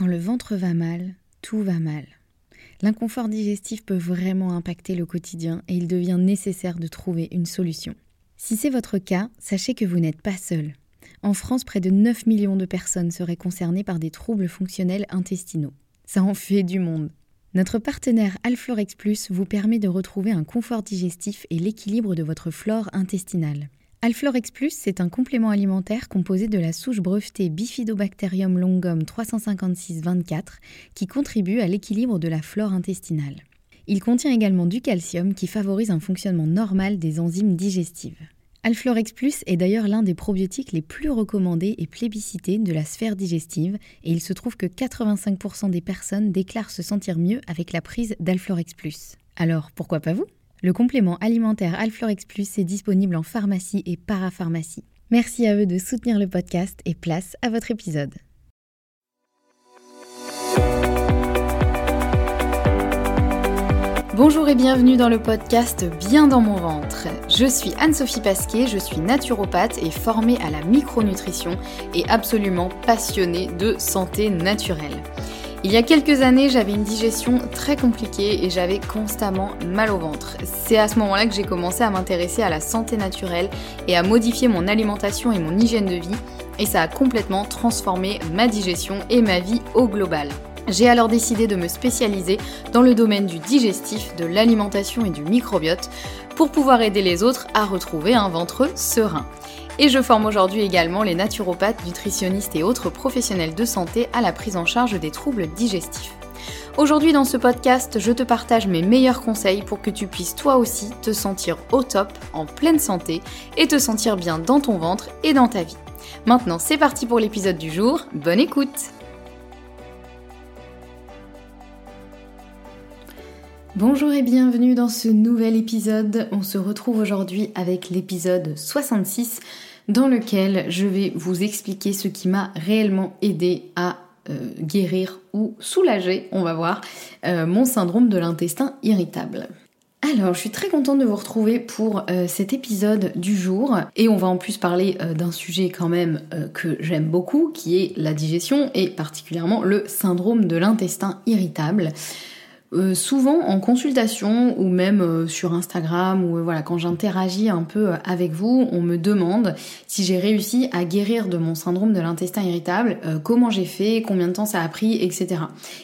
Quand le ventre va mal, tout va mal. L'inconfort digestif peut vraiment impacter le quotidien et il devient nécessaire de trouver une solution. Si c'est votre cas, sachez que vous n'êtes pas seul. En France, près de 9 millions de personnes seraient concernées par des troubles fonctionnels intestinaux. Ça en fait du monde. Notre partenaire Alflorex Plus vous permet de retrouver un confort digestif et l'équilibre de votre flore intestinale. Alflorex Plus, c'est un complément alimentaire composé de la souche brevetée Bifidobacterium longum 356-24 qui contribue à l'équilibre de la flore intestinale. Il contient également du calcium qui favorise un fonctionnement normal des enzymes digestives. Alflorex Plus est d'ailleurs l'un des probiotiques les plus recommandés et plébiscités de la sphère digestive et il se trouve que 85% des personnes déclarent se sentir mieux avec la prise d'Alflorex Plus. Alors pourquoi pas vous? Le complément alimentaire Alflorex Plus est disponible en pharmacie et parapharmacie. Merci à eux de soutenir le podcast et place à votre épisode. Bonjour et bienvenue dans le podcast Bien dans mon ventre. Je suis Anne-Sophie Pasquet, je suis naturopathe et formée à la micronutrition et absolument passionnée de santé naturelle. Il y a quelques années, j'avais une digestion très compliquée et j'avais constamment mal au ventre. C'est à ce moment-là que j'ai commencé à m'intéresser à la santé naturelle et à modifier mon alimentation et mon hygiène de vie et ça a complètement transformé ma digestion et ma vie au global. J'ai alors décidé de me spécialiser dans le domaine du digestif, de l'alimentation et du microbiote pour pouvoir aider les autres à retrouver un ventre serein. Et je forme aujourd'hui également les naturopathes, nutritionnistes et autres professionnels de santé à la prise en charge des troubles digestifs. Aujourd'hui dans ce podcast, je te partage mes meilleurs conseils pour que tu puisses toi aussi te sentir au top, en pleine santé et te sentir bien dans ton ventre et dans ta vie. Maintenant c'est parti pour l'épisode du jour, bonne écoute Bonjour et bienvenue dans ce nouvel épisode. On se retrouve aujourd'hui avec l'épisode 66 dans lequel je vais vous expliquer ce qui m'a réellement aidé à euh, guérir ou soulager, on va voir, euh, mon syndrome de l'intestin irritable. Alors, je suis très contente de vous retrouver pour euh, cet épisode du jour et on va en plus parler d'un sujet quand même que j'aime beaucoup qui est la digestion et particulièrement le syndrome de l'intestin irritable. Euh, souvent en consultation ou même euh, sur Instagram ou euh, voilà quand j'interagis un peu avec vous, on me demande si j'ai réussi à guérir de mon syndrome de l'intestin irritable, comment j'ai fait, combien de temps ça a pris, etc.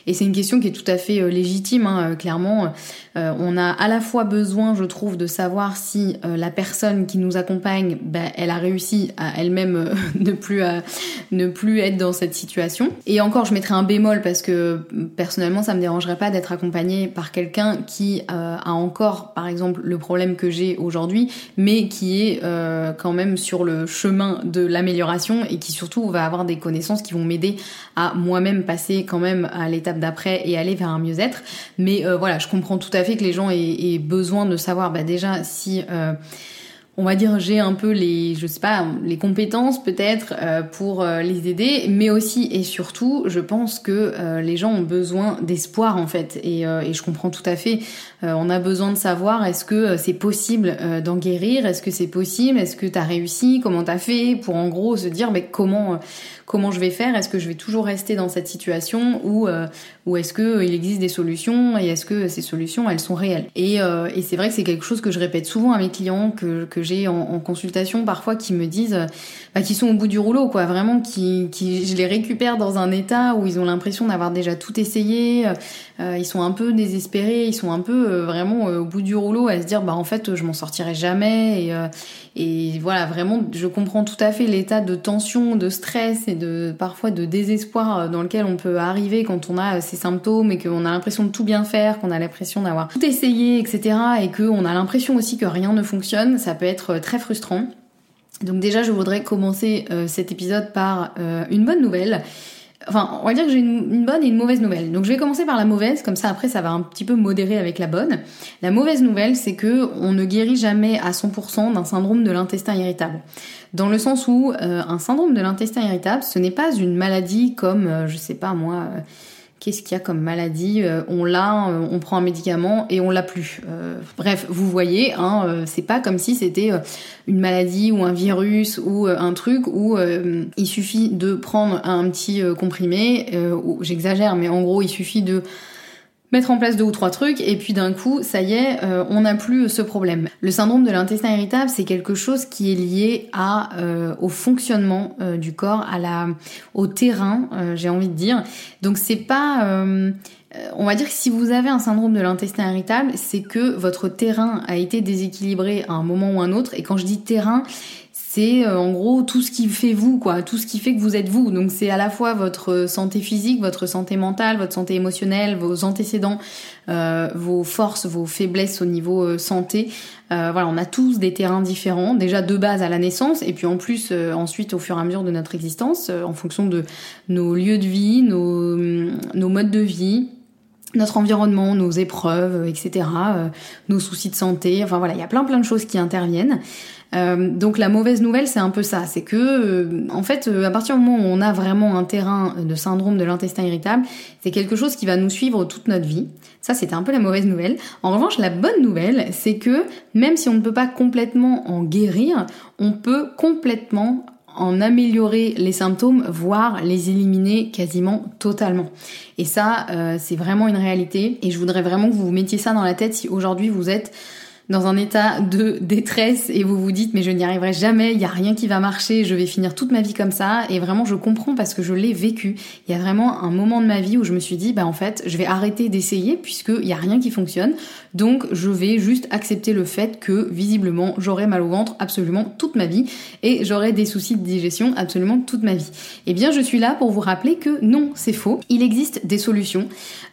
Et c'est une question qui est tout à fait légitime, hein, clairement. on a à la fois besoin, je trouve, de savoir si la personne qui nous accompagne, ben, elle a réussi à elle-même ne plus ne plus être dans cette situation. Et encore, je mettrai un bémol parce que personnellement, ça me dérangerait pas d'être accompagnée par quelqu'un qui euh, a encore, par exemple, le problème que j'ai aujourd'hui, mais qui est euh, quand même sur le chemin de l'amélioration et qui surtout va avoir des connaissances qui vont m'aider à moi-même passer quand même à l'étape d'après et aller vers un mieux-être. Mais euh, voilà, je comprends tout à fait que les gens aient, aient besoin de savoir bah, déjà si on va dire j'ai un peu les je sais pas les compétences peut-être euh, pour euh, les aider mais aussi et surtout je pense que euh, les gens ont besoin d'espoir en fait. Et, je comprends tout à fait. On a besoin de savoir est-ce que c'est possible d'en guérir? Est-ce que c'est possible? Est-ce que tu as réussi? Comment t'as fait? Pour en gros se dire mais comment comment je vais faire? Est-ce que je vais toujours rester dans cette situation ou ou est-ce que il existe des solutions et est-ce que ces solutions elles sont réelles? Et, et c'est vrai que c'est quelque chose que je répète souvent à mes clients que j'ai en, consultation parfois qui me disent bah, qui sont au bout du rouleau quoi, vraiment qui qui je les récupère dans un état où ils ont l'impression d'avoir déjà tout essayé, ils sont un peu désespérés, ils sont un peu vraiment au bout du rouleau à se dire bah en fait je m'en sortirai jamais et et voilà, vraiment, je comprends tout à fait l'état de tension, de stress et de parfois de désespoir euh, dans lequel on peut arriver quand on a euh, ces symptômes et qu'on a l'impression de tout bien faire, qu'on a l'impression d'avoir tout essayé, etc. et qu'on a l'impression aussi que rien ne fonctionne. Ça peut être euh, très frustrant. Donc déjà, je voudrais commencer cet épisode par une bonne nouvelle. Enfin, on va dire que j'ai une, bonne et une mauvaise nouvelle. Donc je vais commencer par la mauvaise, comme ça après ça va un petit peu modérer avec la bonne. La mauvaise nouvelle, c'est que on ne guérit jamais à 100% d'un syndrome de l'intestin irritable. Dans le sens où euh, un syndrome de l'intestin irritable, ce n'est pas une maladie comme, euh, je sais pas moi, euh, qu'est-ce qu'il y a comme maladie On l'a, on prend un médicament et on l'a plus. bref, vous voyez, hein, c'est pas comme si c'était une maladie ou un virus ou un truc où il suffit de prendre un petit comprimé. J'exagère, mais en gros, il suffit de mettre en place deux ou trois trucs et puis d'un coup, ça y est, euh, on n'a plus ce problème. Le syndrome de l'intestin irritable, c'est quelque chose qui est lié à euh, au fonctionnement euh, du corps, à la au terrain, j'ai envie de dire. Donc c'est pas on va dire que si vous avez un syndrome de l'intestin irritable, c'est que votre terrain a été déséquilibré à un moment ou un autre. Et quand je dis terrain, c'est euh, en gros tout ce qui fait vous, quoi, tout ce qui fait que vous êtes vous. Donc c'est à la fois votre santé physique, votre santé mentale, votre santé émotionnelle, vos antécédents, euh, vos forces, vos faiblesses au niveau euh, santé. voilà, on a tous des terrains différents, déjà de base à la naissance, et puis en plus ensuite au fur et à mesure de notre existence, en fonction de nos lieux de vie, nos, nos modes de vie, notre environnement, nos épreuves, etc., nos soucis de santé, enfin voilà, il y a plein plein de choses qui interviennent. Euh, donc la mauvaise nouvelle, c'est un peu ça, c'est que euh, en fait, euh, à partir du moment où on a vraiment un terrain de syndrome de l'intestin irritable, c'est quelque chose qui va nous suivre toute notre vie. Ça, c'était un peu la mauvaise nouvelle. En revanche, la bonne nouvelle, c'est que même si on ne peut pas complètement en guérir, on peut complètement en améliorer les symptômes, voire les éliminer quasiment totalement. Et ça, c'est vraiment une réalité. Et je voudrais vraiment que vous vous mettiez ça dans la tête si aujourd'hui vous êtes dans un état de détresse et vous vous dites mais je n'y arriverai jamais, il y a rien qui va marcher, je vais finir toute ma vie comme ça et vraiment je comprends parce que je l'ai vécu. Il y a vraiment un moment de ma vie où je me suis dit bah en fait, je vais arrêter d'essayer puisque il y a rien qui fonctionne. Donc je vais juste accepter le fait que visiblement j'aurai mal au ventre absolument toute ma vie et j'aurai des soucis de digestion absolument toute ma vie. Eh bien, je suis là pour vous rappeler que non, c'est faux. Il existe des solutions.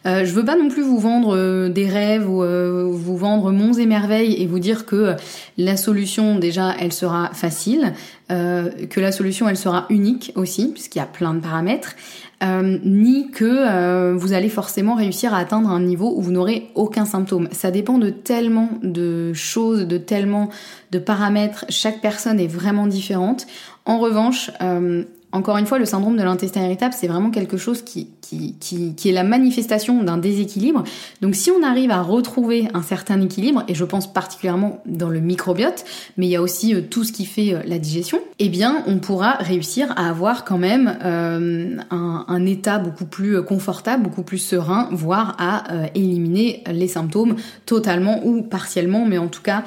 Euh, je veux pas non plus vous vendre euh, des rêves ou euh, vous vendre monts et merveilles et vous dire que la solution déjà elle sera facile, euh, que la solution elle sera unique aussi puisqu'il y a plein de paramètres, euh, ni que euh, vous allez forcément réussir à atteindre un niveau où vous n'aurez aucun symptôme. Ça dépend de tellement de choses, de tellement de paramètres. Chaque personne est vraiment différente. En revanche, encore une fois, le syndrome de l'intestin irritable, c'est vraiment quelque chose qui, est la manifestation d'un déséquilibre. Donc si on arrive à retrouver un certain équilibre, et je pense particulièrement dans le microbiote, mais il y a aussi euh, tout ce qui fait euh, la digestion, eh bien on pourra réussir à avoir quand même euh, un, état beaucoup plus confortable, beaucoup plus serein, voire à éliminer les symptômes totalement ou partiellement, mais en tout cas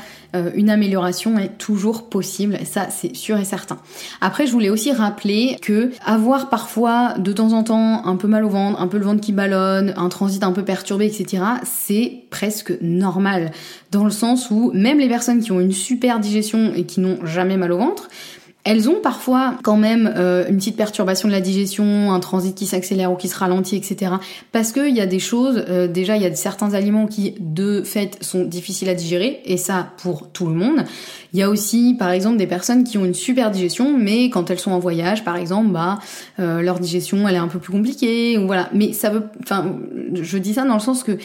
une amélioration est toujours possible, ça c'est sûr et certain. Après je voulais aussi rappeler que avoir parfois de temps en temps un peu mal au ventre, un peu le ventre qui ballonne, un transit un peu perturbé, etc., c'est presque normal. Dans le sens où même les personnes qui ont une super digestion et qui n'ont jamais mal au ventre, elles ont parfois quand même euh, une petite perturbation de la digestion, un transit qui s'accélère ou qui se ralentit, etc. Parce qu'il y a des choses, euh, déjà il y a certains aliments qui de fait sont difficiles à digérer, et ça pour tout le monde. Il y a aussi par exemple des personnes qui ont une super digestion, mais quand elles sont en voyage par exemple, bah euh, leur digestion elle est un peu plus compliquée, voilà. Mais ça veut, enfin je dis ça dans le sens que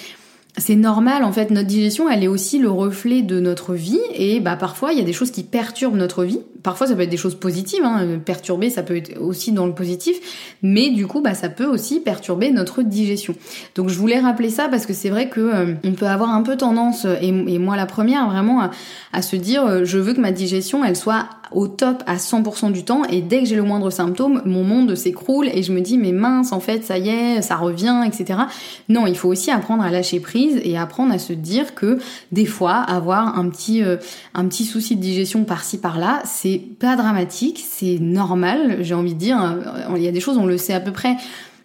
c'est normal en fait notre digestion elle est aussi le reflet de notre vie et bah parfois il y a des choses qui perturbent notre vie parfois ça peut être des choses positives hein. perturber ça peut être aussi dans le positif mais du coup bah ça peut aussi perturber notre digestion donc je voulais rappeler ça parce que c'est vrai que euh, on peut avoir un peu tendance et, moi la première vraiment à, à se dire euh, je veux que ma digestion elle soit au top à 100% du temps et dès que j'ai le moindre symptôme, mon monde s'écroule et je me dis mais mince en fait ça y est, ça revient, etc. Non, il faut aussi apprendre à lâcher prise et apprendre à se dire que des fois avoir un petit euh, un petit souci de digestion par-ci par-là, c'est pas dramatique, c'est normal, j'ai envie de dire. Euh, il y a des choses on le sait à peu près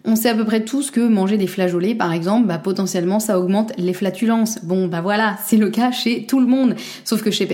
on sait à peu près tous que manger des flageolets, par exemple, bah, potentiellement ça augmente les flatulences. Bon, bah voilà, c'est le cas chez tout le monde. Sauf que chez,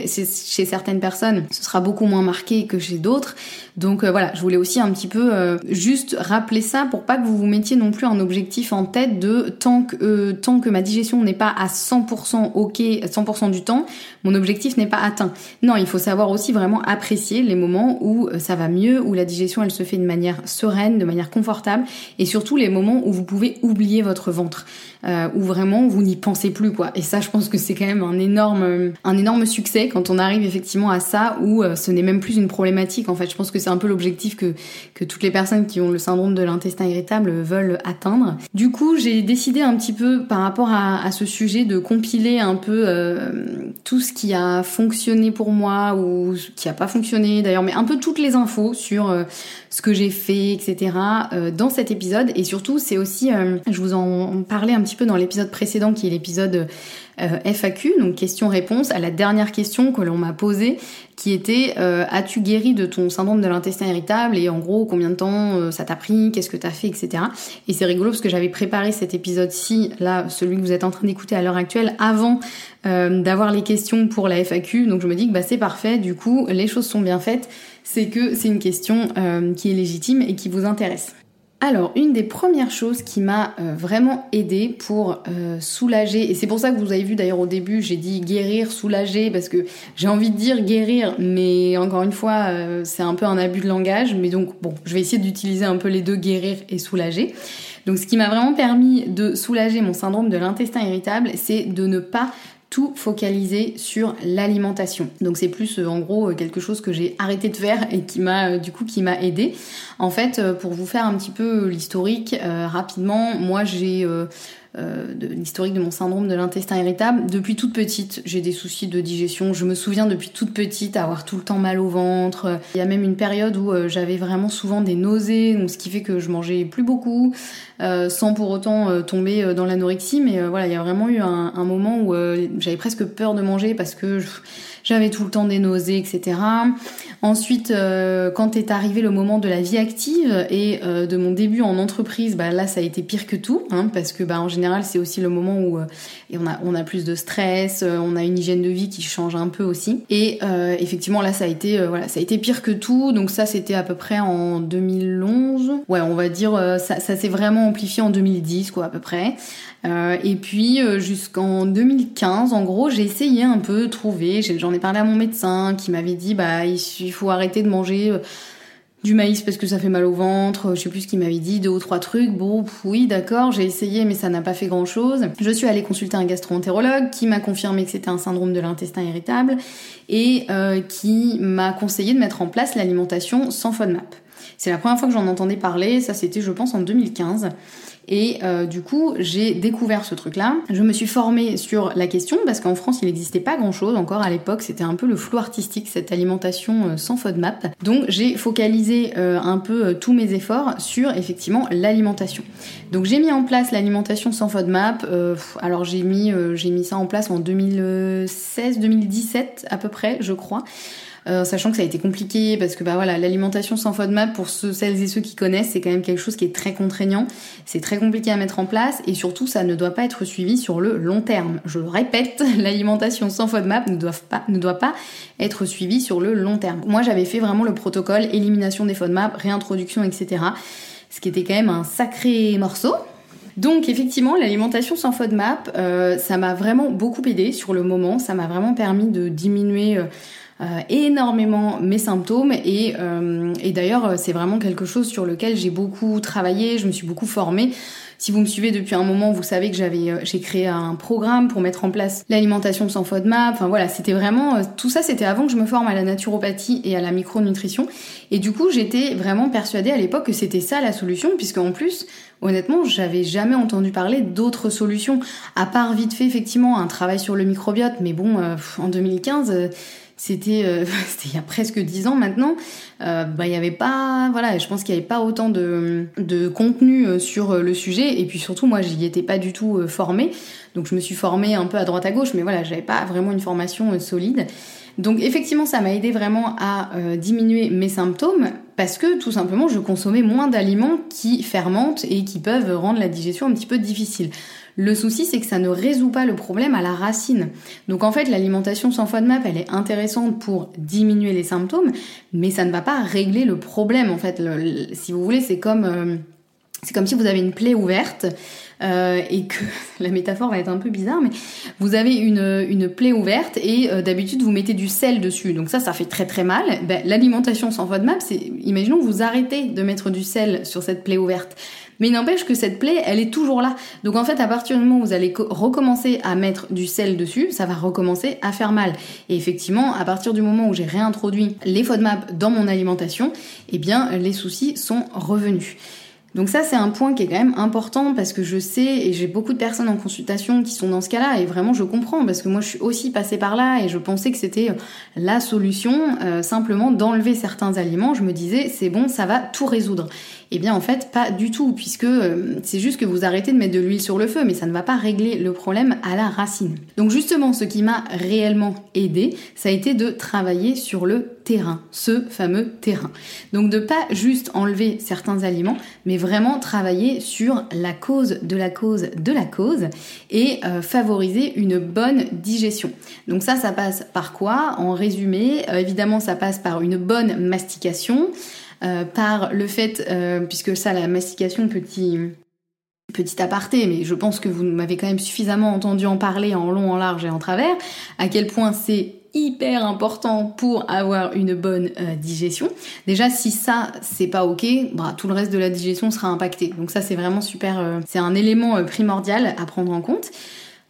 certaines personnes, ce sera beaucoup moins marqué que chez d'autres. Donc euh, voilà, je voulais aussi un petit peu euh, juste rappeler ça pour pas que vous vous mettiez non plus un objectif en tête de tant que euh, tant que ma digestion n'est pas à 100% ok 100% du temps, mon objectif n'est pas atteint. Non, il faut savoir aussi vraiment apprécier les moments où ça va mieux, où la digestion elle se fait de manière sereine, de manière confortable et surtout surtout les moments où vous pouvez oublier votre ventre, euh, où vraiment vous n'y pensez plus quoi. Et ça, je pense que c'est quand même un énorme, un énorme succès quand on arrive effectivement à ça où euh, ce n'est même plus une problématique. En fait, je pense que c'est un peu l'objectif que que toutes les personnes qui ont le syndrome de l'intestin irritable veulent atteindre. Du coup, j'ai décidé un petit peu par rapport à, à ce sujet de compiler un peu euh, tout ce qui a fonctionné pour moi ou qui a pas fonctionné d'ailleurs, mais un peu toutes les infos sur euh, ce que j'ai fait, etc. Euh, dans cet épisode. Et surtout, c'est aussi, je vous en parlais un petit peu dans l'épisode précédent, qui est l'épisode euh, FAQ, donc question-réponse, à la dernière question que l'on m'a posée, qui était as-tu guéri de ton syndrome de l'intestin irritable et en gros combien de temps ça t'a pris, qu'est-ce que t'as fait, etc. Et c'est rigolo parce que j'avais préparé cet épisode-ci, là, celui que vous êtes en train d'écouter à l'heure actuelle, avant d'avoir les questions pour la FAQ. Donc je me dis que bah, c'est parfait, du coup les choses sont bien faites c'est que c'est une question euh, qui est légitime et qui vous intéresse. Alors, une des premières choses qui m'a euh, vraiment aidé pour euh, soulager, et c'est pour ça que vous avez vu d'ailleurs au début, j'ai dit guérir, soulager, parce que j'ai envie de dire guérir, mais encore une fois, c'est un peu un abus de langage, mais donc bon, je vais essayer d'utiliser un peu les deux, guérir et soulager. Donc, ce qui m'a vraiment permis de soulager mon syndrome de l'intestin irritable, c'est de ne pas tout focaliser sur l'alimentation. Donc c'est plus euh, en gros euh, quelque chose que j'ai arrêté de faire et qui m'a euh, du coup qui m'a aidé. En fait, pour vous faire un petit peu l'historique rapidement, moi j'ai de l'historique de mon syndrome de l'intestin irritable. Depuis toute petite, j'ai des soucis de digestion. Je me souviens depuis toute petite avoir tout le temps mal au ventre. Il y a même une période où euh, j'avais vraiment souvent des nausées, donc ce qui fait que je mangeais plus beaucoup, euh, sans pour autant tomber dans l'anorexie. Mais voilà, il y a vraiment eu un, moment où j'avais presque peur de manger parce que j'avais tout le temps des nausées, etc. Ensuite, euh, quand est arrivé le moment de la vie active et euh, de mon début en entreprise, bah là ça a été pire que tout, hein, parce que bah en général c'est aussi le moment où euh, on a on a plus de stress, on a une hygiène de vie qui change un peu aussi. Et effectivement là ça a été voilà ça a été pire que tout. Donc ça c'était à peu près en 2011. Ouais on va dire ça s'est vraiment amplifié en 2010 quoi à peu près. Et puis jusqu'en 2015, en gros, j'ai essayé un peu de trouver. J'en ai parlé à mon médecin qui m'avait dit bah il faut arrêter de manger euh, du maïs parce que ça fait mal au ventre. Je sais plus ce qu'il m'avait dit, deux ou trois trucs. Bon, oui, d'accord, j'ai essayé, mais ça n'a pas fait grand chose. Je suis allée consulter un gastro-entérologue qui m'a confirmé que c'était un syndrome de l'intestin irritable et qui m'a conseillé de mettre en place l'alimentation sans FODMAP. C'est la première fois que j'en entendais parler, ça c'était je pense en 2015. Et euh, du coup, j'ai découvert ce truc-là. Je me suis formée sur la question parce qu'en France, il n'existait pas grand-chose encore à l'époque. C'était un peu le flou artistique, cette alimentation euh, sans FODMAP. Donc, j'ai focalisé euh, un peu tous mes efforts sur effectivement l'alimentation. Donc, j'ai mis en place l'alimentation sans FODMAP. alors, j'ai mis, j'ai mis ça en place en 2016-2017 à peu près, je crois. Euh, sachant que ça a été compliqué parce que bah voilà l'alimentation sans FODMAP pour ceux, celles et ceux qui connaissent c'est quand même quelque chose qui est très contraignant, c'est très compliqué à mettre en place et surtout ça ne doit pas être suivi sur le long terme. Je le répète, l'alimentation sans FODMAP ne doit pas ne doit pas être suivie sur le long terme. Moi j'avais fait vraiment le protocole élimination des FODMAP, réintroduction etc. Ce qui était quand même un sacré morceau. Donc effectivement, l'alimentation sans FODMAP, euh, ça m'a vraiment beaucoup aidé sur le moment. Ça m'a vraiment permis de diminuer euh, énormément mes symptômes et, euh, et d'ailleurs c'est vraiment quelque chose sur lequel j'ai beaucoup travaillé, je me suis beaucoup formée. Si vous me suivez depuis un moment, vous savez que j'avais euh, j'ai créé un programme pour mettre en place l'alimentation sans FODMAP. Enfin voilà, c'était vraiment tout ça c'était avant que je me forme à la naturopathie et à la micronutrition et du coup, j'étais vraiment persuadée à l'époque que c'était ça la solution puisque en plus honnêtement, j'avais jamais entendu parler d'autres solutions à part vite fait effectivement un travail sur le microbiote mais bon en 2015 c'était euh, c'était il y a presque dix ans maintenant. Euh, bah il y avait pas voilà, je pense qu'il y avait pas autant de de contenu euh, sur le sujet et puis surtout moi j'y étais pas du tout formée. Donc je me suis formée un peu à droite à gauche mais voilà, j'avais pas vraiment une formation solide. Donc effectivement, ça m'a aidé vraiment à diminuer mes symptômes parce que tout simplement, je consommais moins d'aliments qui fermentent et qui peuvent rendre la digestion un petit peu difficile. Le souci, c'est que ça ne résout pas le problème à la racine. Donc en fait, l'alimentation sans FODMAP, elle est intéressante pour diminuer les symptômes, mais ça ne va pas régler le problème. En fait, si vous voulez, c'est comme... Euh, C'est comme si vous avez une plaie ouverte euh, et que la métaphore va être un peu bizarre, mais vous avez une, plaie ouverte et euh, d'habitude vous mettez du sel dessus, donc ça, ça fait très très mal. Ben, L'alimentation sans FODMAP, c'est, imaginons vous arrêtez de mettre du sel sur cette plaie ouverte. Mais il n'empêche que cette plaie, elle est toujours là. Donc en fait, à partir du moment où vous allez recommencer à mettre du sel dessus, ça va recommencer à faire mal. Et effectivement, à partir du moment où j'ai réintroduit les FODMAP dans mon alimentation, eh bien, les soucis sont revenus. Donc ça, c'est un point qui est quand même important parce que je sais et j'ai beaucoup de personnes en consultation qui sont dans ce cas-là et vraiment je comprends parce que moi je suis aussi passée par là et je pensais que c'était euh, la solution euh, simplement d'enlever certains aliments. Je me disais c'est bon, ça va tout résoudre. Eh bien en fait pas du tout puisque euh, c'est juste que vous arrêtez de mettre de l'huile sur le feu mais ça ne va pas régler le problème à la racine. Donc justement ce qui m'a réellement aidé ça a été de travailler sur le terrain, ce fameux terrain. Donc de pas juste enlever certains aliments mais vraiment travailler sur la cause de la cause de la cause et euh, favoriser une bonne digestion. Donc ça ça passe par quoi? En résumé, euh, évidemment ça passe par une bonne mastication, euh, par le fait, puisque ça, la mastication, petit, petit aparté, mais je pense que vous m'avez quand même suffisamment entendu en parler en long, en large et en travers, à quel point c'est hyper important pour avoir une bonne euh, digestion. Déjà, si ça c'est pas ok, bah, tout le reste de la digestion sera impacté. Donc ça c'est vraiment super, c'est un élément primordial à prendre en compte.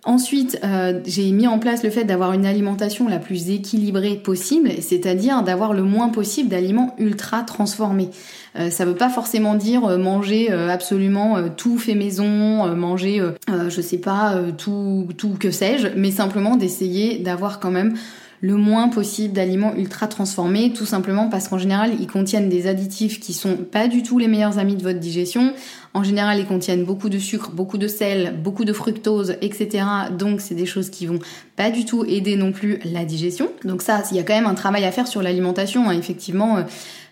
Ensuite, euh, j'ai mis en place le fait d'avoir une alimentation la plus équilibrée possible, c'est-à-dire d'avoir le moins possible d'aliments ultra transformés. Euh, ça veut pas forcément dire euh, manger euh, absolument tout fait maison, manger, je sais pas, tout, tout que sais-je, mais simplement d'essayer d'avoir quand même le moins possible d'aliments ultra transformés, tout simplement parce qu'en général, ils contiennent des additifs qui sont pas du tout les meilleurs amis de votre digestion. En général, ils contiennent beaucoup de sucre, beaucoup de sel, beaucoup de fructose, etc. Donc, c'est des choses qui vont pas du tout aider non plus la digestion. Donc ça, il y a quand même un travail à faire sur l'alimentation. Hein. Effectivement,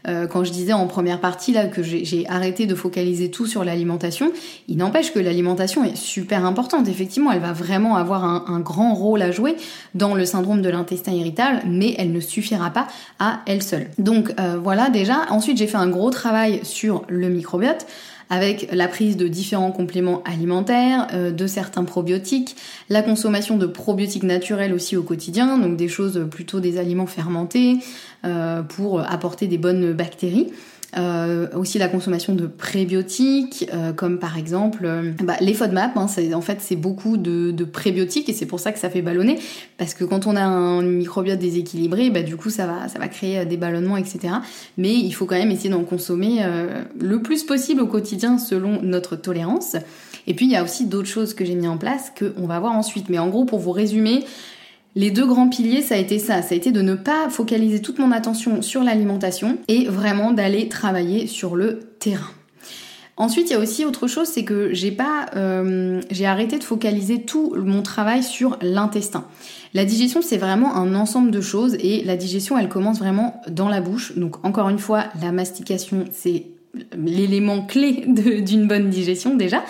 euh, quand je disais en première partie là que j'ai arrêté de focaliser tout sur l'alimentation, il n'empêche que l'alimentation est super importante. Effectivement, elle va vraiment avoir un, grand rôle à jouer dans le syndrome de l'intestin irritable, mais elle ne suffira pas à elle seule. Donc euh, voilà déjà. Ensuite, j'ai fait un gros travail sur le microbiote avec la prise de différents compléments alimentaires, euh, de certains probiotiques, la consommation de probiotiques naturels aussi au quotidien, donc des choses plutôt des aliments fermentés pour apporter des bonnes bactéries. Euh, aussi la consommation de prébiotiques, euh, comme par exemple euh, bah, les FODMAP. Hein, en fait, c'est beaucoup de, de, prébiotiques et c'est pour ça que ça fait ballonner. Parce que quand on a un microbiote déséquilibré, bah, du coup, ça va, ça va créer des ballonnements, etc. Mais il faut quand même essayer d'en consommer le plus possible au quotidien selon notre tolérance. Et puis, il y a aussi d'autres choses que j'ai mis en place qu'on va voir ensuite. Mais en gros, pour vous résumer, les deux grands piliers, ça a été ça, ça a été de ne pas focaliser toute mon attention sur l'alimentation et vraiment d'aller travailler sur le terrain. Ensuite, il y a aussi autre chose, c'est que j'ai pas, euh, j'ai arrêté de focaliser tout mon travail sur l'intestin. La digestion, c'est vraiment un ensemble de choses et la digestion, elle commence vraiment dans la bouche. Donc encore une fois, la mastication, c'est l'élément clé d'une bonne digestion déjà.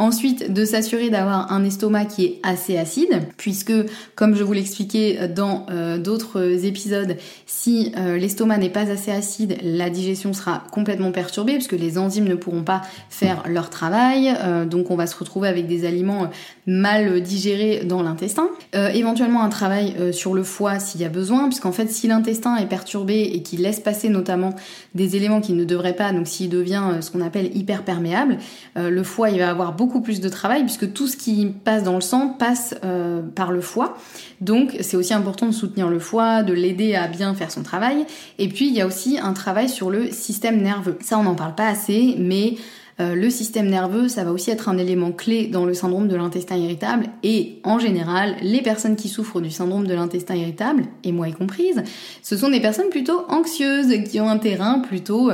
Ensuite, de s'assurer d'avoir un estomac qui est assez acide, puisque comme je vous l'expliquais dans euh, d'autres épisodes, si euh, l'estomac n'est pas assez acide, la digestion sera complètement perturbée, puisque les enzymes ne pourront pas faire leur travail, euh, donc on va se retrouver avec des aliments mal digérés dans l'intestin. éventuellement un travail sur le foie s'il y a besoin, puisqu'en fait si l'intestin est perturbé et qu'il laisse passer notamment des éléments qui ne devraient pas, donc si devient euh, ce qu'on appelle hyperperméable, euh, le foie il va avoir beaucoup plus de travail puisque tout ce qui passe dans le sang passe euh, par le foie. Donc c'est aussi important de soutenir le foie, de l'aider à bien faire son travail. Et puis il y a aussi un travail sur le système nerveux. Ça on n'en parle pas assez, mais le système nerveux, ça va aussi être un élément clé dans le syndrome de l'intestin irritable. Et en général, les personnes qui souffrent du syndrome de l'intestin irritable, et moi y comprise, ce sont des personnes plutôt anxieuses, qui ont un terrain plutôt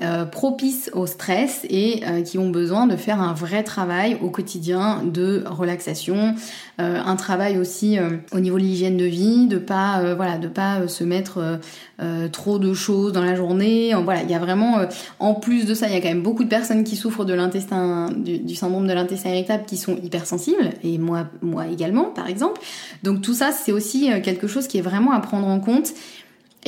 euh, propices au stress et euh, qui ont besoin de faire un vrai travail au quotidien de relaxation, euh, un travail aussi au niveau de l'hygiène de vie, de pas voilà, de pas se mettre trop de choses dans la journée. Voilà, il y a vraiment en plus de ça, il y a quand même beaucoup de personnes qui souffrent de l'intestin du, du, syndrome de l'intestin irritable qui sont hypersensibles et moi moi également par exemple. Donc tout ça, c'est aussi quelque chose qui est vraiment à prendre en compte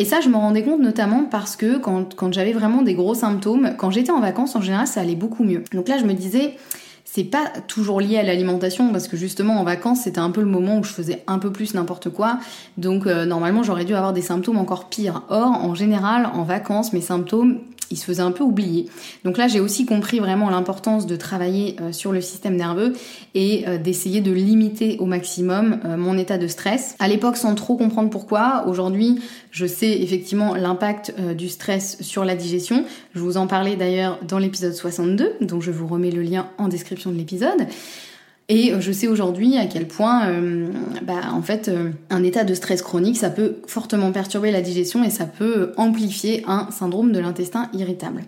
Et ça, je me rendais compte notamment parce que quand, quand j'avais vraiment des gros symptômes, quand j'étais en vacances, en général, ça allait beaucoup mieux. Donc là, je me disais, c'est pas toujours lié à l'alimentation parce que justement en vacances c'était un peu le moment où je faisais un peu plus n'importe quoi donc euh, normalement j'aurais dû avoir des symptômes encore pires. Or en général en vacances mes symptômes il se faisait un peu oublier. Donc là, j'ai aussi compris vraiment l'importance de travailler euh, sur le système nerveux et euh, d'essayer de limiter au maximum euh, mon état de stress. À l'époque, sans trop comprendre pourquoi, aujourd'hui, je sais effectivement l'impact du stress sur la digestion. Je vous en parlais d'ailleurs dans l'épisode 62, dont je vous remets le lien en description de l'épisode. Et je sais aujourd'hui à quel point, bah, en fait, un état de stress chronique, ça peut fortement perturber la digestion et ça peut amplifier un syndrome de l'intestin irritable.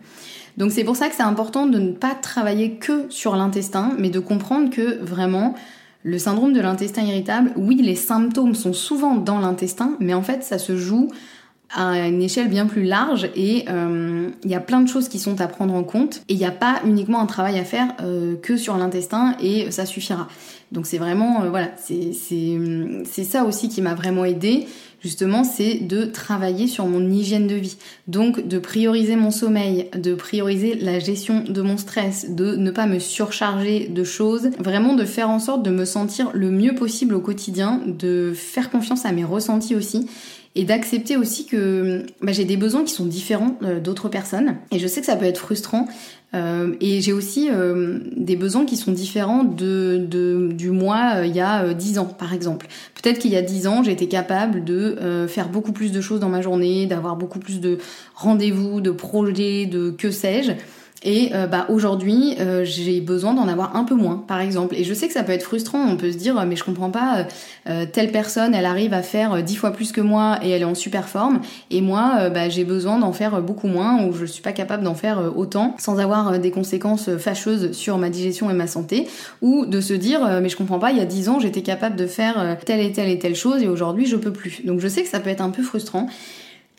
Donc c'est pour ça que c'est important de ne pas travailler que sur l'intestin, mais de comprendre que vraiment, le syndrome de l'intestin irritable, oui, les symptômes sont souvent dans l'intestin, mais en fait, ça se joue à une échelle bien plus large et euh, il y a plein de choses qui sont à prendre en compte et il n'y a pas uniquement un travail à faire euh, que sur l'intestin et ça suffira. Donc c'est vraiment, euh, voilà, c'est ça aussi qui m'a vraiment aidé justement, c'est de travailler sur mon hygiène de vie. Donc de prioriser mon sommeil, de prioriser la gestion de mon stress, de ne pas me surcharger de choses, vraiment de faire en sorte de me sentir le mieux possible au quotidien, de faire confiance à mes ressentis aussi et d'accepter aussi que bah, j'ai des besoins qui sont différents euh, d'autres personnes. Et je sais que ça peut être frustrant. Euh, et j'ai aussi euh, des besoins qui sont différents de, du mois il y a 10 ans, par exemple. Peut-être qu'il y a 10 ans, j'étais capable de faire beaucoup plus de choses dans ma journée, d'avoir beaucoup plus de rendez-vous, de projets, de que sais-je. Et euh, bah, aujourd'hui, euh, j'ai besoin d'en avoir un peu moins, par exemple. Et je sais que ça peut être frustrant. On peut se dire, mais je comprends pas, euh, telle personne, elle arrive à faire dix fois plus que moi et elle est en super forme. Et moi, bah, j'ai besoin d'en faire beaucoup moins ou je suis pas capable d'en faire autant sans avoir des conséquences fâcheuses sur ma digestion et ma santé. Ou de se dire, mais je comprends pas, il y a dix ans, j'étais capable de faire telle et telle et telle chose et aujourd'hui, je peux plus. Donc je sais que ça peut être un peu frustrant.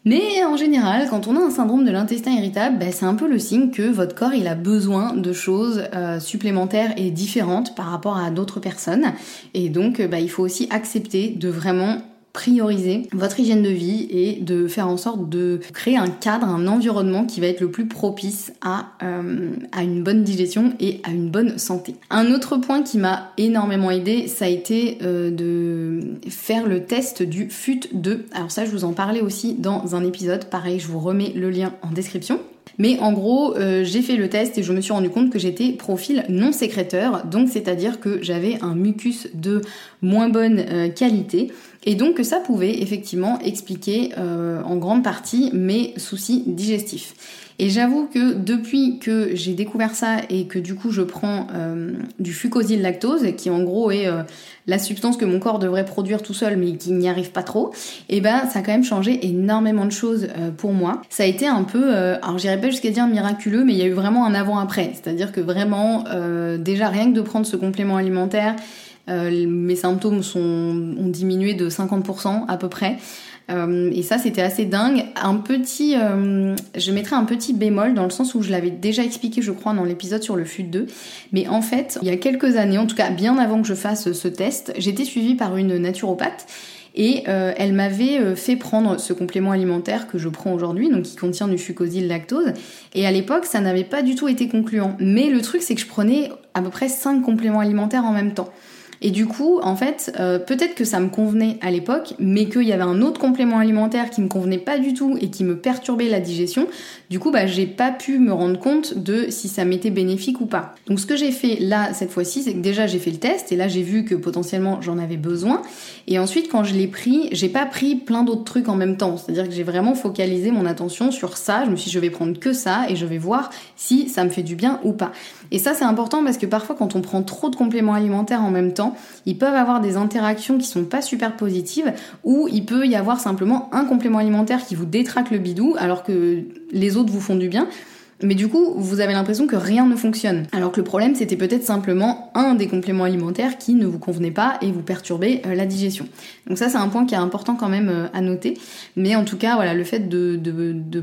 Mais en général, quand on a un syndrome de l'intestin irritable, ben, c'est un peu le signe que votre corps a besoin de choses euh, supplémentaires et différentes par rapport à d'autres personnes. Et donc, ben, il faut aussi accepter de vraiment prioriser votre hygiène de vie et de faire en sorte de créer un cadre, un environnement qui va être le plus propice à, euh, à une bonne digestion et à une bonne santé. Un autre point qui m'a énormément aidé, ça a été euh, de faire le test du FUT2. Alors ça, je vous en parlais aussi dans un épisode. Pareil, je vous remets le lien en description. Mais en gros, euh, j'ai fait le test et je me suis rendu compte que j'étais profil non sécréteur, donc c'est-à-dire que j'avais un mucus de moins bonne euh, qualité et donc que ça pouvait effectivement expliquer euh, en grande partie mes soucis digestifs. Et j'avoue que depuis que j'ai découvert ça et que du coup je prends euh, du fucosyl lactose, qui en gros est euh, la substance que mon corps devrait produire tout seul mais qui n'y arrive pas trop, et eh ben ça a quand même changé énormément de choses euh, pour moi. Ça a été un peu, alors j'irais pas jusqu'à dire miraculeux, mais il y a eu vraiment un avant-après. C'est-à-dire que vraiment, déjà rien que de prendre ce complément alimentaire, mes symptômes ont diminué de 50% à peu près. Euh, et ça, c'était assez dingue. Un petit, euh, je mettrais un petit bémol dans le sens où je l'avais déjà expliqué, je crois, dans l'épisode sur le FUT 2. Mais en fait, il y a quelques années, en tout cas bien avant que je fasse ce test, j'étais suivie par une naturopathe. Et euh, elle m'avait fait prendre ce complément alimentaire que je prends aujourd'hui, donc qui contient du fucosyl lactose. Et à l'époque, ça n'avait pas du tout été concluant. Mais le truc, c'est que je prenais à peu près 5 compléments alimentaires en même temps. Et du coup, en fait, euh, peut-être que ça me convenait à l'époque, mais qu'il y avait un autre complément alimentaire qui me convenait pas du tout et qui me perturbait la digestion. Du coup, bah, j'ai pas pu me rendre compte de si ça m'était bénéfique ou pas. Donc, ce que j'ai fait là, cette fois-ci, c'est que déjà j'ai fait le test et là j'ai vu que potentiellement j'en avais besoin. Et ensuite, quand je l'ai pris, j'ai pas pris plein d'autres trucs en même temps. C'est-à-dire que j'ai vraiment focalisé mon attention sur ça. Je me suis dit, je vais prendre que ça et je vais voir si ça me fait du bien ou pas. Et ça, c'est important parce que parfois, quand on prend trop de compléments alimentaires en même temps, ils peuvent avoir des interactions qui sont pas super positives ou il peut y avoir simplement un complément alimentaire qui vous détraque le bidou alors que les autres vous font du bien. Mais du coup, vous avez l'impression que rien ne fonctionne. Alors que le problème, c'était peut-être simplement un des compléments alimentaires qui ne vous convenait pas et vous perturbait euh, la digestion. Donc ça, c'est un point qui est important quand même euh, à noter. Mais en tout cas, voilà, le fait de,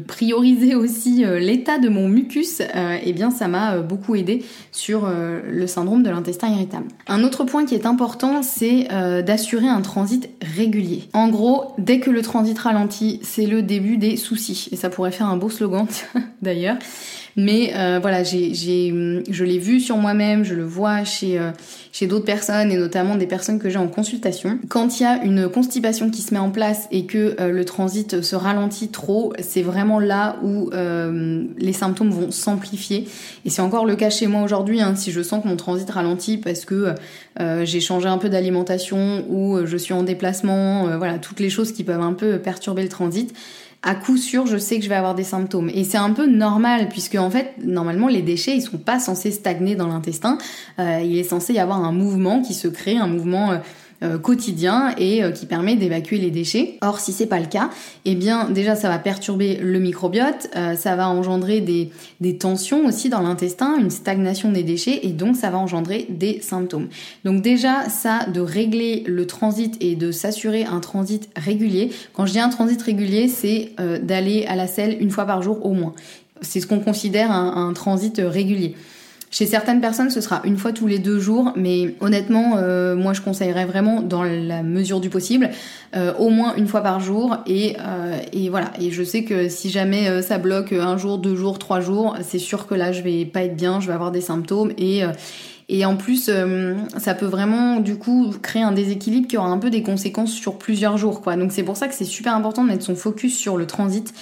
prioriser aussi euh, l'état de mon mucus, eh bien, ça m'a beaucoup aidé sur le syndrome de l'intestin irritable. Un autre point qui est important, c'est d'assurer un transit régulier. En gros, dès que le transit ralentit, c'est le début des soucis. Et ça pourrait faire un beau slogan d'ailleurs. Mais euh, voilà, j'ai, je l'ai vu sur moi-même, je le vois chez, euh, chez d'autres personnes et notamment des personnes que j'ai en consultation. Quand il y a une constipation qui se met en place et que euh, le transit se ralentit trop, c'est vraiment là où les symptômes vont s'amplifier. Et c'est encore le cas chez moi aujourd'hui, hein, si je sens que mon transit ralentit parce que j'ai changé un peu d'alimentation ou je suis en déplacement, voilà, toutes les choses qui peuvent un peu perturber le transit à coup sûr, je sais que je vais avoir des symptômes. Et c'est un peu normal, puisque en fait, normalement, les déchets, ils sont pas censés stagner dans l'intestin. Euh, il est censé y avoir un mouvement qui se crée, un mouvement euh, quotidien et euh, qui permet d'évacuer les déchets. Or, si c'est pas le cas, eh bien déjà ça va perturber le microbiote, euh, ça va engendrer des, des tensions aussi dans l'intestin, une stagnation des déchets et donc ça va engendrer des symptômes. Donc déjà ça de régler le transit et de s'assurer un transit régulier. Quand je dis un transit régulier, c'est d'aller à la selle une fois par jour au moins. C'est ce qu'on considère un transit régulier. Chez certaines personnes, ce sera une fois tous les deux jours, mais honnêtement, euh, moi je conseillerais vraiment, dans la mesure du possible, euh, au moins une fois par jour. Et, euh, et voilà. Et je sais que si jamais ça bloque un jour, deux jours, trois jours, c'est sûr que là je vais pas être bien, je vais avoir des symptômes et et en plus, ça peut vraiment du coup créer un déséquilibre qui aura un peu des conséquences sur plusieurs jours, quoi. Donc c'est pour ça que c'est super important de mettre son focus sur le transit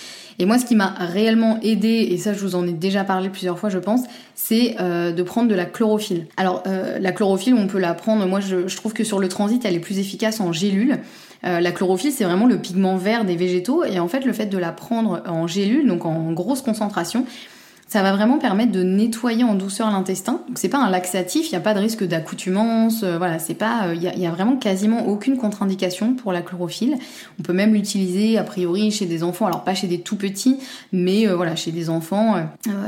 et moi, ce qui m'a réellement aidé, et ça je vous en ai déjà parlé plusieurs fois je pense, c'est euh, de prendre de la chlorophylle. Alors euh, la chlorophylle, on peut la prendre, moi je, trouve que sur le transit, elle est plus efficace en gélule. Euh, la chlorophylle, c'est vraiment le pigment vert des végétaux, et en fait le fait de la prendre en gélule, donc en grosse concentration, ça va vraiment permettre de nettoyer en douceur l'intestin. Donc c'est pas un laxatif, il n'y a pas de risque d'accoutumance, euh, voilà, c'est pas, il euh, y, a vraiment quasiment aucune contre-indication pour la chlorophylle. On peut même l'utiliser a priori chez des enfants, alors pas chez des tout petits, mais euh, voilà, chez des enfants,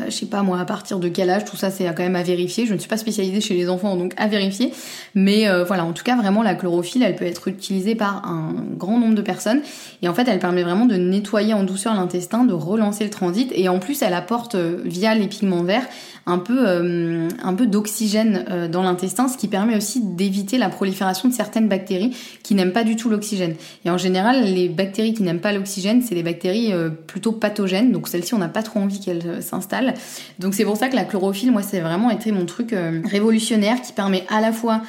je sais pas moi à partir de quel âge, tout ça c'est quand même à vérifier. Je ne suis pas spécialisée chez les enfants, donc à vérifier. Mais voilà, en tout cas vraiment la chlorophylle, elle peut être utilisée par un grand nombre de personnes et en fait elle permet vraiment de nettoyer en douceur l'intestin, de relancer le transit et en plus elle apporte via les pigments verts un peu, euh, d'oxygène euh, dans l'intestin, ce qui permet aussi d'éviter la prolifération de certaines bactéries qui n'aiment pas du tout l'oxygène. Et en général, les bactéries qui n'aiment pas l'oxygène, c'est les bactéries euh, plutôt pathogènes, donc celles-ci, on n'a pas trop envie qu'elles s'installent. Donc c'est pour ça que la chlorophylle, moi, c'est vraiment été mon truc révolutionnaire qui permet à la fois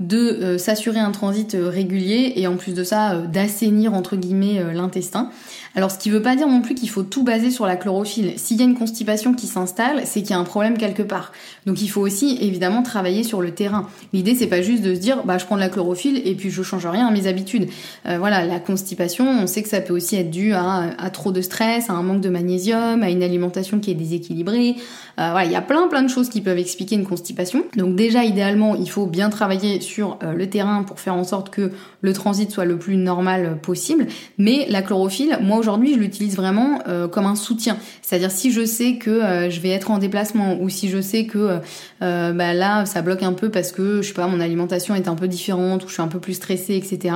de s'assurer un transit régulier et en plus de ça d'assainir entre guillemets l'intestin. Alors ce qui veut pas dire non plus qu'il faut tout baser sur la chlorophylle. S'il y a une constipation qui s'installe, c'est qu'il y a un problème quelque part. Donc il faut aussi évidemment travailler sur le terrain. L'idée c'est pas juste de se dire bah je prends de la chlorophylle et puis je change rien à mes habitudes. Euh, voilà, la constipation, on sait que ça peut aussi être dû à, trop de stress, à un manque de magnésium, à une alimentation qui est déséquilibrée. Euh, voilà, il y a plein plein de choses qui peuvent expliquer une constipation. Donc déjà idéalement, il faut bien travailler sur euh, le terrain pour faire en sorte que le transit soit le plus normal possible. Mais la chlorophylle, moi aujourd'hui, je l'utilise vraiment euh, comme un soutien. C'est-à-dire si je sais que euh, je vais être en déplacement ou si je sais que euh, bah là, ça bloque un peu parce que je sais pas, mon alimentation est un peu différente ou je suis un peu plus stressée, etc.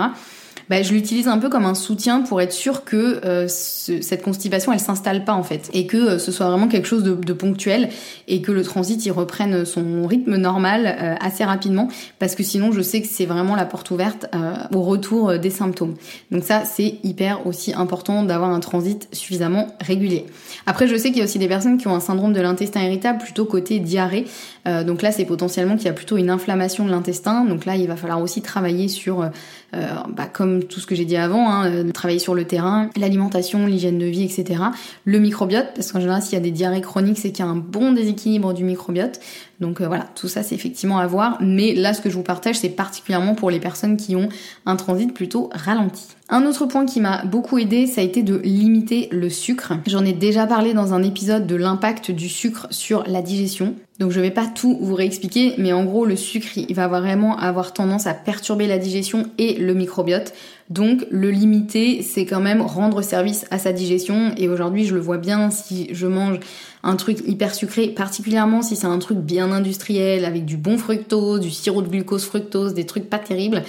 Bah, je l'utilise un peu comme un soutien pour être sûr que euh, cette constipation elle s'installe pas en fait et que euh, ce soit vraiment quelque chose de, ponctuel et que le transit il reprenne son rythme normal euh, assez rapidement parce que sinon je sais que c'est vraiment la porte ouverte au retour des symptômes. Donc ça c'est hyper aussi important d'avoir un transit suffisamment régulier. Après je sais qu'il y a aussi des personnes qui ont un syndrome de l'intestin irritable plutôt côté diarrhée. donc là c'est potentiellement qu'il y a plutôt une inflammation de l'intestin. Donc là il va falloir aussi travailler sur bah, comme tout ce que j'ai dit avant, hein, euh, travailler sur le terrain, l'alimentation, l'hygiène de vie, etc. Le microbiote, parce qu'en général, s'il y a des diarrhées chroniques, c'est qu'il y a un bon déséquilibre du microbiote. Donc euh, voilà, tout ça c'est effectivement à voir. Mais là, ce que je vous partage, c'est particulièrement pour les personnes qui ont un transit plutôt ralenti. Un autre point qui m'a beaucoup aidé, ça a été de limiter le sucre. J'en ai déjà parlé dans un épisode de l'impact du sucre sur la digestion. Donc je vais pas tout vous réexpliquer, mais en gros le sucre il va vraiment avoir tendance à perturber la digestion et le microbiote. Donc le limiter, c'est quand même rendre service à sa digestion. Et aujourd'hui, je le vois bien si je mange un truc hyper sucré, particulièrement si c'est un truc bien industriel avec du bon fructose, du sirop de glucose fructose, des trucs pas terribles.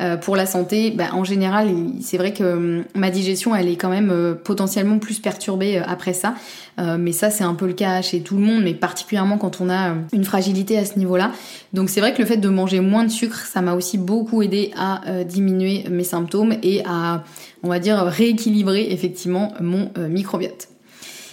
Euh, pour la santé, bah, en général, c'est vrai que hum, ma digestion, elle est quand même euh, potentiellement plus perturbée euh, après ça. mais ça, c'est un peu le cas chez tout le monde, mais particulièrement quand on a une fragilité à ce niveau-là. Donc c'est vrai que le fait de manger moins de sucre, ça m'a aussi beaucoup aidé à diminuer mes symptômes et à, on va dire, rééquilibrer effectivement mon microbiote.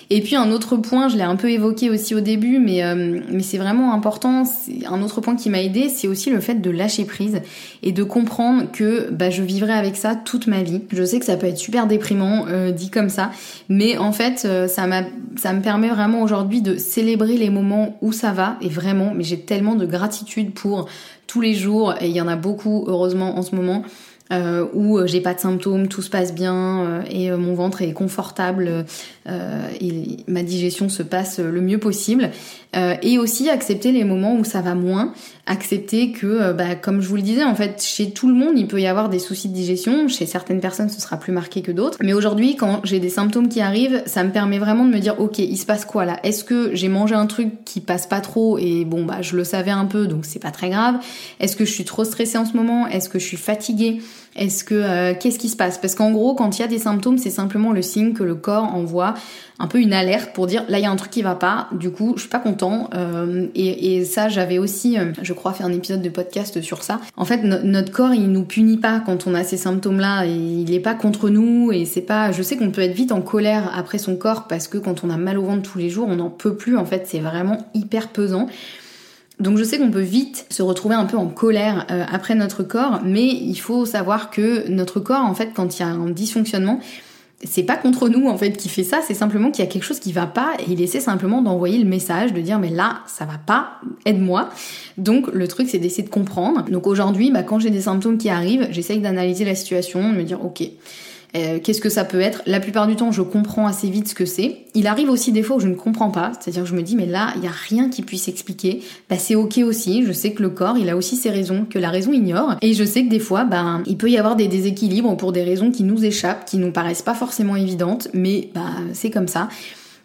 Et puis un autre point, je l'ai un peu évoqué aussi au début, mais, euh, mais c'est vraiment important, un autre point qui m'a aidé, c'est aussi le fait de lâcher prise et de comprendre que bah, je vivrai avec ça toute ma vie. Je sais que ça peut être super déprimant euh, dit comme ça, mais en fait euh, ça, m'a, ça me permet vraiment aujourd'hui de célébrer les moments où ça va, et vraiment, mais j'ai tellement de gratitude pour tous les jours, et il y en a beaucoup heureusement en ce moment euh, où euh, j'ai pas de symptômes, tout se passe bien euh, et mon ventre est confortable et ma digestion se passe le mieux possible. et aussi accepter les moments où ça va moins, accepter que, bah, comme je vous le disais, en fait, chez tout le monde, il peut y avoir des soucis de digestion. Chez certaines personnes, ce sera plus marqué que d'autres. Mais aujourd'hui, quand j'ai des symptômes qui arrivent, ça me permet vraiment de me dire, ok, il se passe quoi là? Est-ce que j'ai mangé un truc qui passe pas trop et bon, bah, je le savais un peu, donc c'est pas très grave? Est-ce que je suis trop stressée en ce moment? Est-ce que je suis fatiguée? Est-ce que euh, qu'est-ce qui se passe? Parce qu'en gros, quand il y a des symptômes, c'est simplement le signe que le corps envoie un peu une alerte pour dire là il y a un truc qui va pas. Du coup, je suis pas content. Euh, et, ça, j'avais aussi, euh, je crois, fait un épisode de podcast sur ça. En fait, notre corps, il nous punit pas quand on a ces symptômes-là. Il est pas contre nous et c'est pas. Je sais qu'on peut être vite en colère après son corps parce que quand on a mal au ventre tous les jours, on n'en peut plus. En fait, c'est vraiment hyper pesant. Donc je sais qu'on peut vite se retrouver un peu en colère euh, après notre corps, mais il faut savoir que notre corps, en fait, quand il y a un dysfonctionnement, c'est pas contre nous en fait qui fait ça, c'est simplement qu'il y a quelque chose qui va pas et il essaie simplement d'envoyer le message, de dire mais là ça va pas, aide-moi. Donc le truc c'est d'essayer de comprendre. Donc aujourd'hui, bah, quand j'ai des symptômes qui arrivent, j'essaye d'analyser la situation, de me dire ok, euh, qu'est-ce que ça peut être? La plupart du temps, je comprends assez vite ce que c'est. Il arrive aussi des fois où je ne comprends pas, c'est-à-dire que je me dis mais là, il n'y a rien qui puisse expliquer. Bah c'est ok aussi. Je sais que le corps, il a aussi ses raisons que la raison ignore, et je sais que des fois, bah il peut y avoir des déséquilibres pour des raisons qui nous échappent, qui nous paraissent pas forcément évidentes, mais bah c'est comme ça.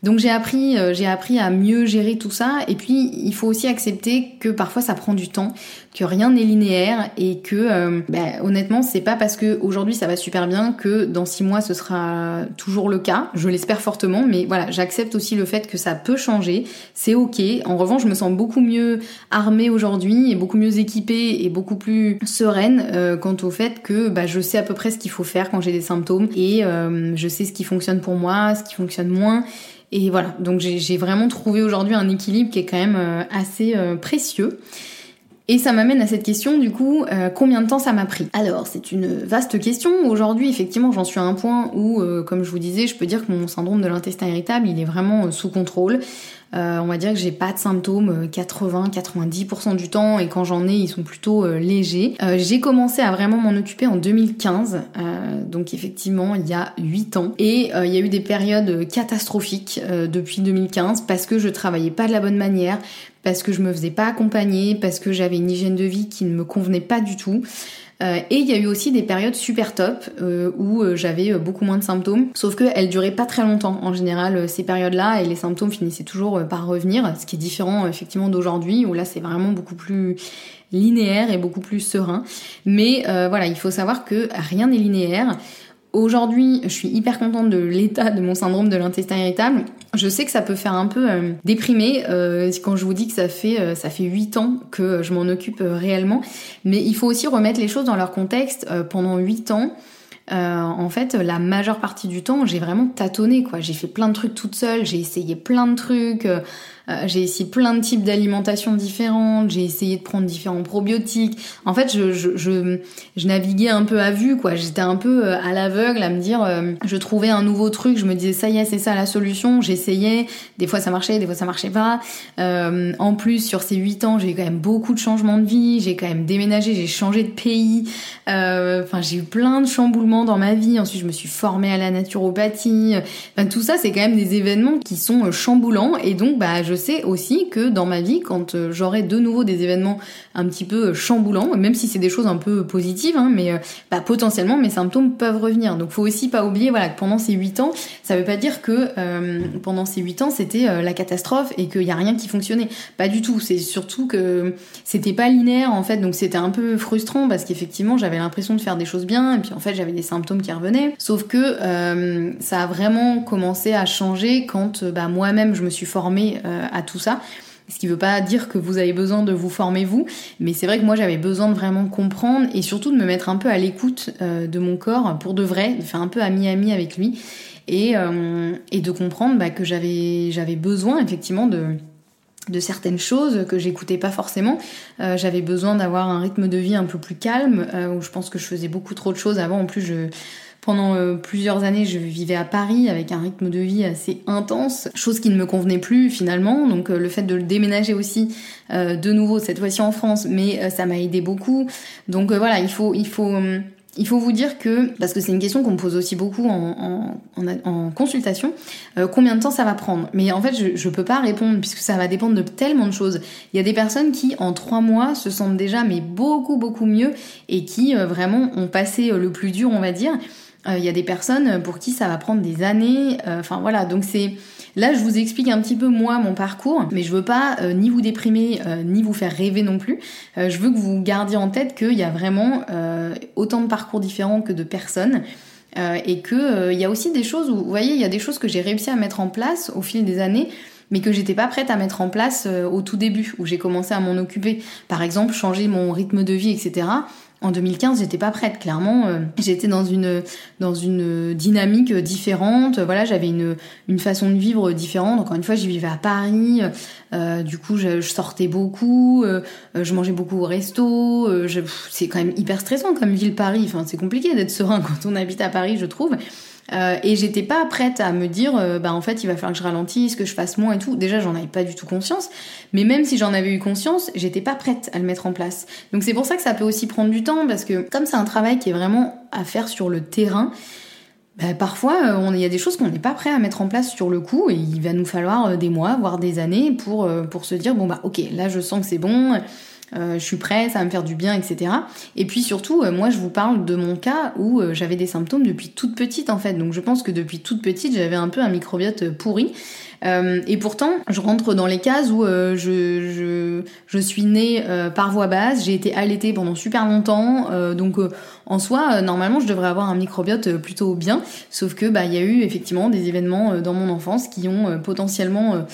Donc j'ai appris, euh, j'ai appris à mieux gérer tout ça. Et puis il faut aussi accepter que parfois ça prend du temps, que rien n'est linéaire et que euh, bah, honnêtement c'est pas parce que aujourd'hui ça va super bien que dans six mois ce sera toujours le cas. Je l'espère fortement, mais voilà, j'accepte aussi le fait que ça peut changer. C'est ok. En revanche, je me sens beaucoup mieux armée aujourd'hui et beaucoup mieux équipée et beaucoup plus sereine euh, quant au fait que bah, je sais à peu près ce qu'il faut faire quand j'ai des symptômes et je sais ce qui fonctionne pour moi, ce qui fonctionne moins. Et voilà, donc j'ai vraiment trouvé aujourd'hui un équilibre qui est quand même euh, assez euh, précieux. Et ça m'amène à cette question, du coup, euh, combien de temps ça m'a pris? Alors, c'est une vaste question. Aujourd'hui, effectivement, j'en suis à un point où, comme je vous disais, je peux dire que mon syndrome de l'intestin irritable, il est vraiment sous contrôle. Euh, on va dire que j'ai pas de symptômes 80-90% euh, du temps et quand j'en ai ils sont plutôt euh, légers. j'ai commencé à vraiment m'en occuper en 2015, donc effectivement il y a 8 ans. Et il y a eu des périodes catastrophiques depuis 2015 parce que je travaillais pas de la bonne manière, parce que je me faisais pas accompagner, parce que j'avais une hygiène de vie qui ne me convenait pas du tout. Euh, et il y a eu aussi des périodes super top euh, où euh, j'avais beaucoup moins de symptômes, sauf qu'elles duraient pas très longtemps en général ces périodes-là et les symptômes finissaient toujours par revenir, ce qui est différent effectivement d'aujourd'hui où là c'est vraiment beaucoup plus linéaire et beaucoup plus serein. Mais voilà, il faut savoir que rien n'est linéaire. Aujourd'hui, je suis hyper contente de l'état de mon syndrome de l'intestin irritable. Je sais que ça peut faire un peu euh, déprimer euh, quand je vous dis que ça fait euh, ça fait 8 ans que je m'en occupe réellement, mais il faut aussi remettre les choses dans leur contexte. pendant 8 ans, en fait, la majeure partie du temps, j'ai vraiment tâtonné quoi. J'ai fait plein de trucs toute seule, j'ai essayé plein de trucs. Euh, j'ai essayé plein de types d'alimentation différentes, j'ai essayé de prendre différents probiotiques. En fait, je, naviguais un peu à vue, quoi. J'étais un peu euh, à l'aveugle à me dire, euh, je trouvais un nouveau truc, je me disais, ça y est, c'est ça la solution. J'essayais, des fois ça marchait, des fois ça marchait pas. en plus, sur ces 8 ans, j'ai eu quand même beaucoup de changements de vie, j'ai quand même déménagé, j'ai changé de pays. Enfin, j'ai eu plein de chamboulements dans ma vie. Ensuite, je me suis formée à la naturopathie. Enfin, tout ça, c'est quand même des événements qui sont chamboulants. Et donc, bah, je sais aussi que dans ma vie, quand j'aurai de nouveau des événements un petit peu chamboulants, même si c'est des choses un peu positives, hein, mais bah, potentiellement mes symptômes peuvent revenir. Donc, faut aussi pas oublier, voilà, que pendant ces 8 ans, ça veut pas dire que pendant ces 8 ans, c'était la catastrophe et qu'il y a rien qui fonctionnait. Pas du tout. C'est surtout que c'était pas linéaire en fait, donc c'était un peu frustrant parce qu'effectivement j'avais l'impression de faire des choses bien et puis en fait j'avais des symptômes qui revenaient. Sauf que euh, ça a vraiment commencé à changer quand euh, bah, moi-même je me suis formée euh, à tout ça. Ce qui veut pas dire que vous avez besoin de vous former vous, mais c'est vrai que moi j'avais besoin de vraiment comprendre et surtout de me mettre un peu à l'écoute de mon corps pour de vrai, de faire un peu ami-ami avec lui et, et de comprendre bah, que j'avais j'avais besoin effectivement de certaines choses que j'écoutais pas forcément. Euh, j'avais besoin d'avoir un rythme de vie un peu plus calme, euh, où je pense que je faisais beaucoup trop de choses avant. En plus, je, pendant euh, plusieurs années, je vivais à Paris avec un rythme de vie assez intense, chose qui ne me convenait plus finalement. Donc le fait de le déménager aussi de nouveau cette fois-ci en France, mais ça m'a aidé beaucoup. Donc voilà, il faut, il faut il faut vous dire que, parce que c'est une question qu'on me pose aussi beaucoup en, en, consultation, euh, combien de temps ça va prendre? Mais en fait, je ne peux pas répondre puisque ça va dépendre de tellement de choses. Il y a des personnes qui, en trois mois, se sentent déjà mais beaucoup, beaucoup mieux et qui euh, vraiment ont passé euh, le plus dur, on va dire. Il y a des personnes pour qui ça va prendre des années. Enfin voilà, donc c'est Là, je vous explique un petit peu moi mon parcours, mais je veux pas euh, ni vous déprimer euh, ni vous faire rêver non plus. Euh, je veux que vous gardiez en tête qu'il y a vraiment autant de parcours différents que de personnes. et que il y a aussi des choses où, vous voyez, il y a des choses que j'ai réussi à mettre en place au fil des années, mais que j'étais pas prête à mettre en place au tout début, où j'ai commencé à m'en occuper. Par exemple, changer mon rythme de vie, etc en 2015, j'étais pas prête, clairement. Euh, j'étais dans une dans une dynamique différente. Voilà, j'avais une une façon de vivre différente. Encore une fois, j'y vivais à Paris. Euh, du coup, je, sortais beaucoup. Euh, je mangeais beaucoup au resto. c'est quand même hyper stressant comme ville Paris. Enfin, c'est compliqué d'être serein quand on habite à Paris, je trouve. Euh, et j'étais pas prête à me dire, euh, bah en fait, il va falloir que je ralentisse, que je fasse moins et tout. Déjà, j'en avais pas du tout conscience. Mais même si j'en avais eu conscience, j'étais pas prête à le mettre en place. Donc c'est pour ça que ça peut aussi prendre du temps, parce que comme c'est un travail qui est vraiment à faire sur le terrain, bah, parfois, euh, il y a des choses qu'on n'est pas prêt à mettre en place sur le coup et il va nous falloir des mois, voire des années pour, pour se dire, bon bah ok, là je sens que c'est bon, je suis prête, ça va me faire du bien, etc. Et puis surtout, euh, moi je vous parle de mon cas où euh, j'avais des symptômes depuis toute petite en fait. Donc je pense que depuis toute petite, j'avais un peu un microbiote pourri. Euh, et pourtant, je rentre dans les cases où euh, je, je, je, suis née euh, par voie basse, j'ai été allaitée pendant super longtemps, donc en soi, normalement, je devrais avoir un microbiote plutôt bien, sauf que bah il y a eu effectivement des événements dans mon enfance qui ont potentiellement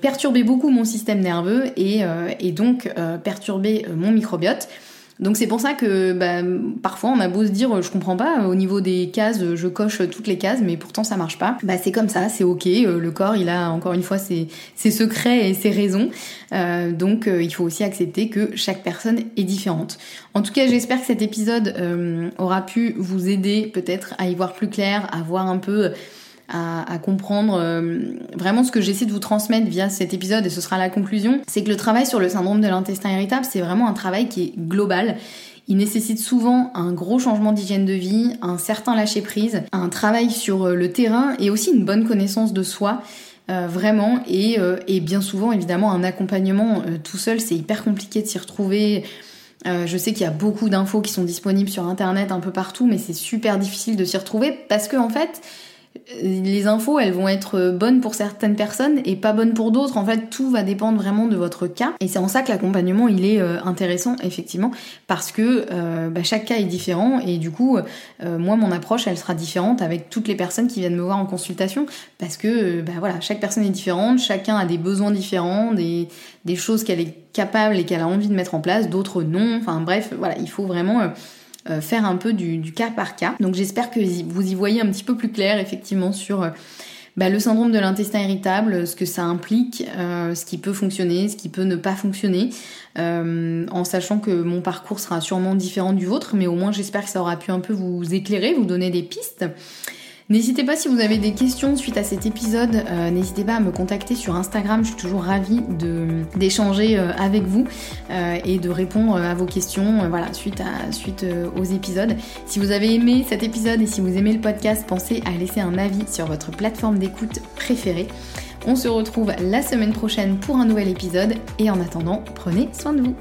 perturbé beaucoup mon système nerveux et, et donc perturbé mon microbiote. Donc c'est pour ça que bah, parfois on a beau se dire je comprends pas au niveau des cases je coche toutes les cases mais pourtant ça marche pas. Bah c'est comme ça, c'est ok. Euh, le corps il a encore une fois ses, secrets et ses raisons. Euh, donc euh, il faut aussi accepter que chaque personne est différente. En tout cas j'espère que cet épisode aura pu vous aider peut-être à y voir plus clair, à voir un peu à, comprendre euh, vraiment ce que j'essaie de vous transmettre via cet épisode, et ce sera la conclusion, c'est que le travail sur le syndrome de l'intestin irritable, c'est vraiment un travail qui est global. Il nécessite souvent un gros changement d'hygiène de vie, un certain lâcher-prise, un travail sur euh, le terrain et aussi une bonne connaissance de soi. Euh, vraiment et, et, bien souvent évidemment un accompagnement tout seul c'est hyper compliqué de s'y retrouver je sais qu'il y a beaucoup d'infos qui sont disponibles sur internet un peu partout mais c'est super difficile de s'y retrouver parce que en fait les infos, elles vont être bonnes pour certaines personnes et pas bonnes pour d'autres. En fait, tout va dépendre vraiment de votre cas. Et c'est en ça que l'accompagnement, il est euh, intéressant, effectivement, parce que euh, bah, chaque cas est différent et du coup, euh, moi, mon approche, elle sera différente avec toutes les personnes qui viennent me voir en consultation, parce que, bah, voilà, chaque personne est différente, chacun a des besoins différents, des, choses qu'elle est capable et qu'elle a envie de mettre en place, d'autres non. Enfin bref, voilà, il faut vraiment faire un peu du, cas par cas. Donc j'espère que vous y voyez un petit peu plus clair effectivement sur euh, bah, le syndrome de l'intestin irritable, ce que ça implique, euh, ce qui peut fonctionner, ce qui peut ne pas fonctionner, en sachant que mon parcours sera sûrement différent du vôtre, mais au moins j'espère que ça aura pu un peu vous éclairer, vous donner des pistes. N'hésitez pas si vous avez des questions suite à cet épisode, euh, n'hésitez pas à me contacter sur Instagram, je suis toujours ravie d'échanger euh, avec vous et de répondre à vos questions voilà, suite, suite aux épisodes. Si vous avez aimé cet épisode et si vous aimez le podcast, pensez à laisser un avis sur votre plateforme d'écoute préférée. On se retrouve la semaine prochaine pour un nouvel épisode et en attendant, prenez soin de vous.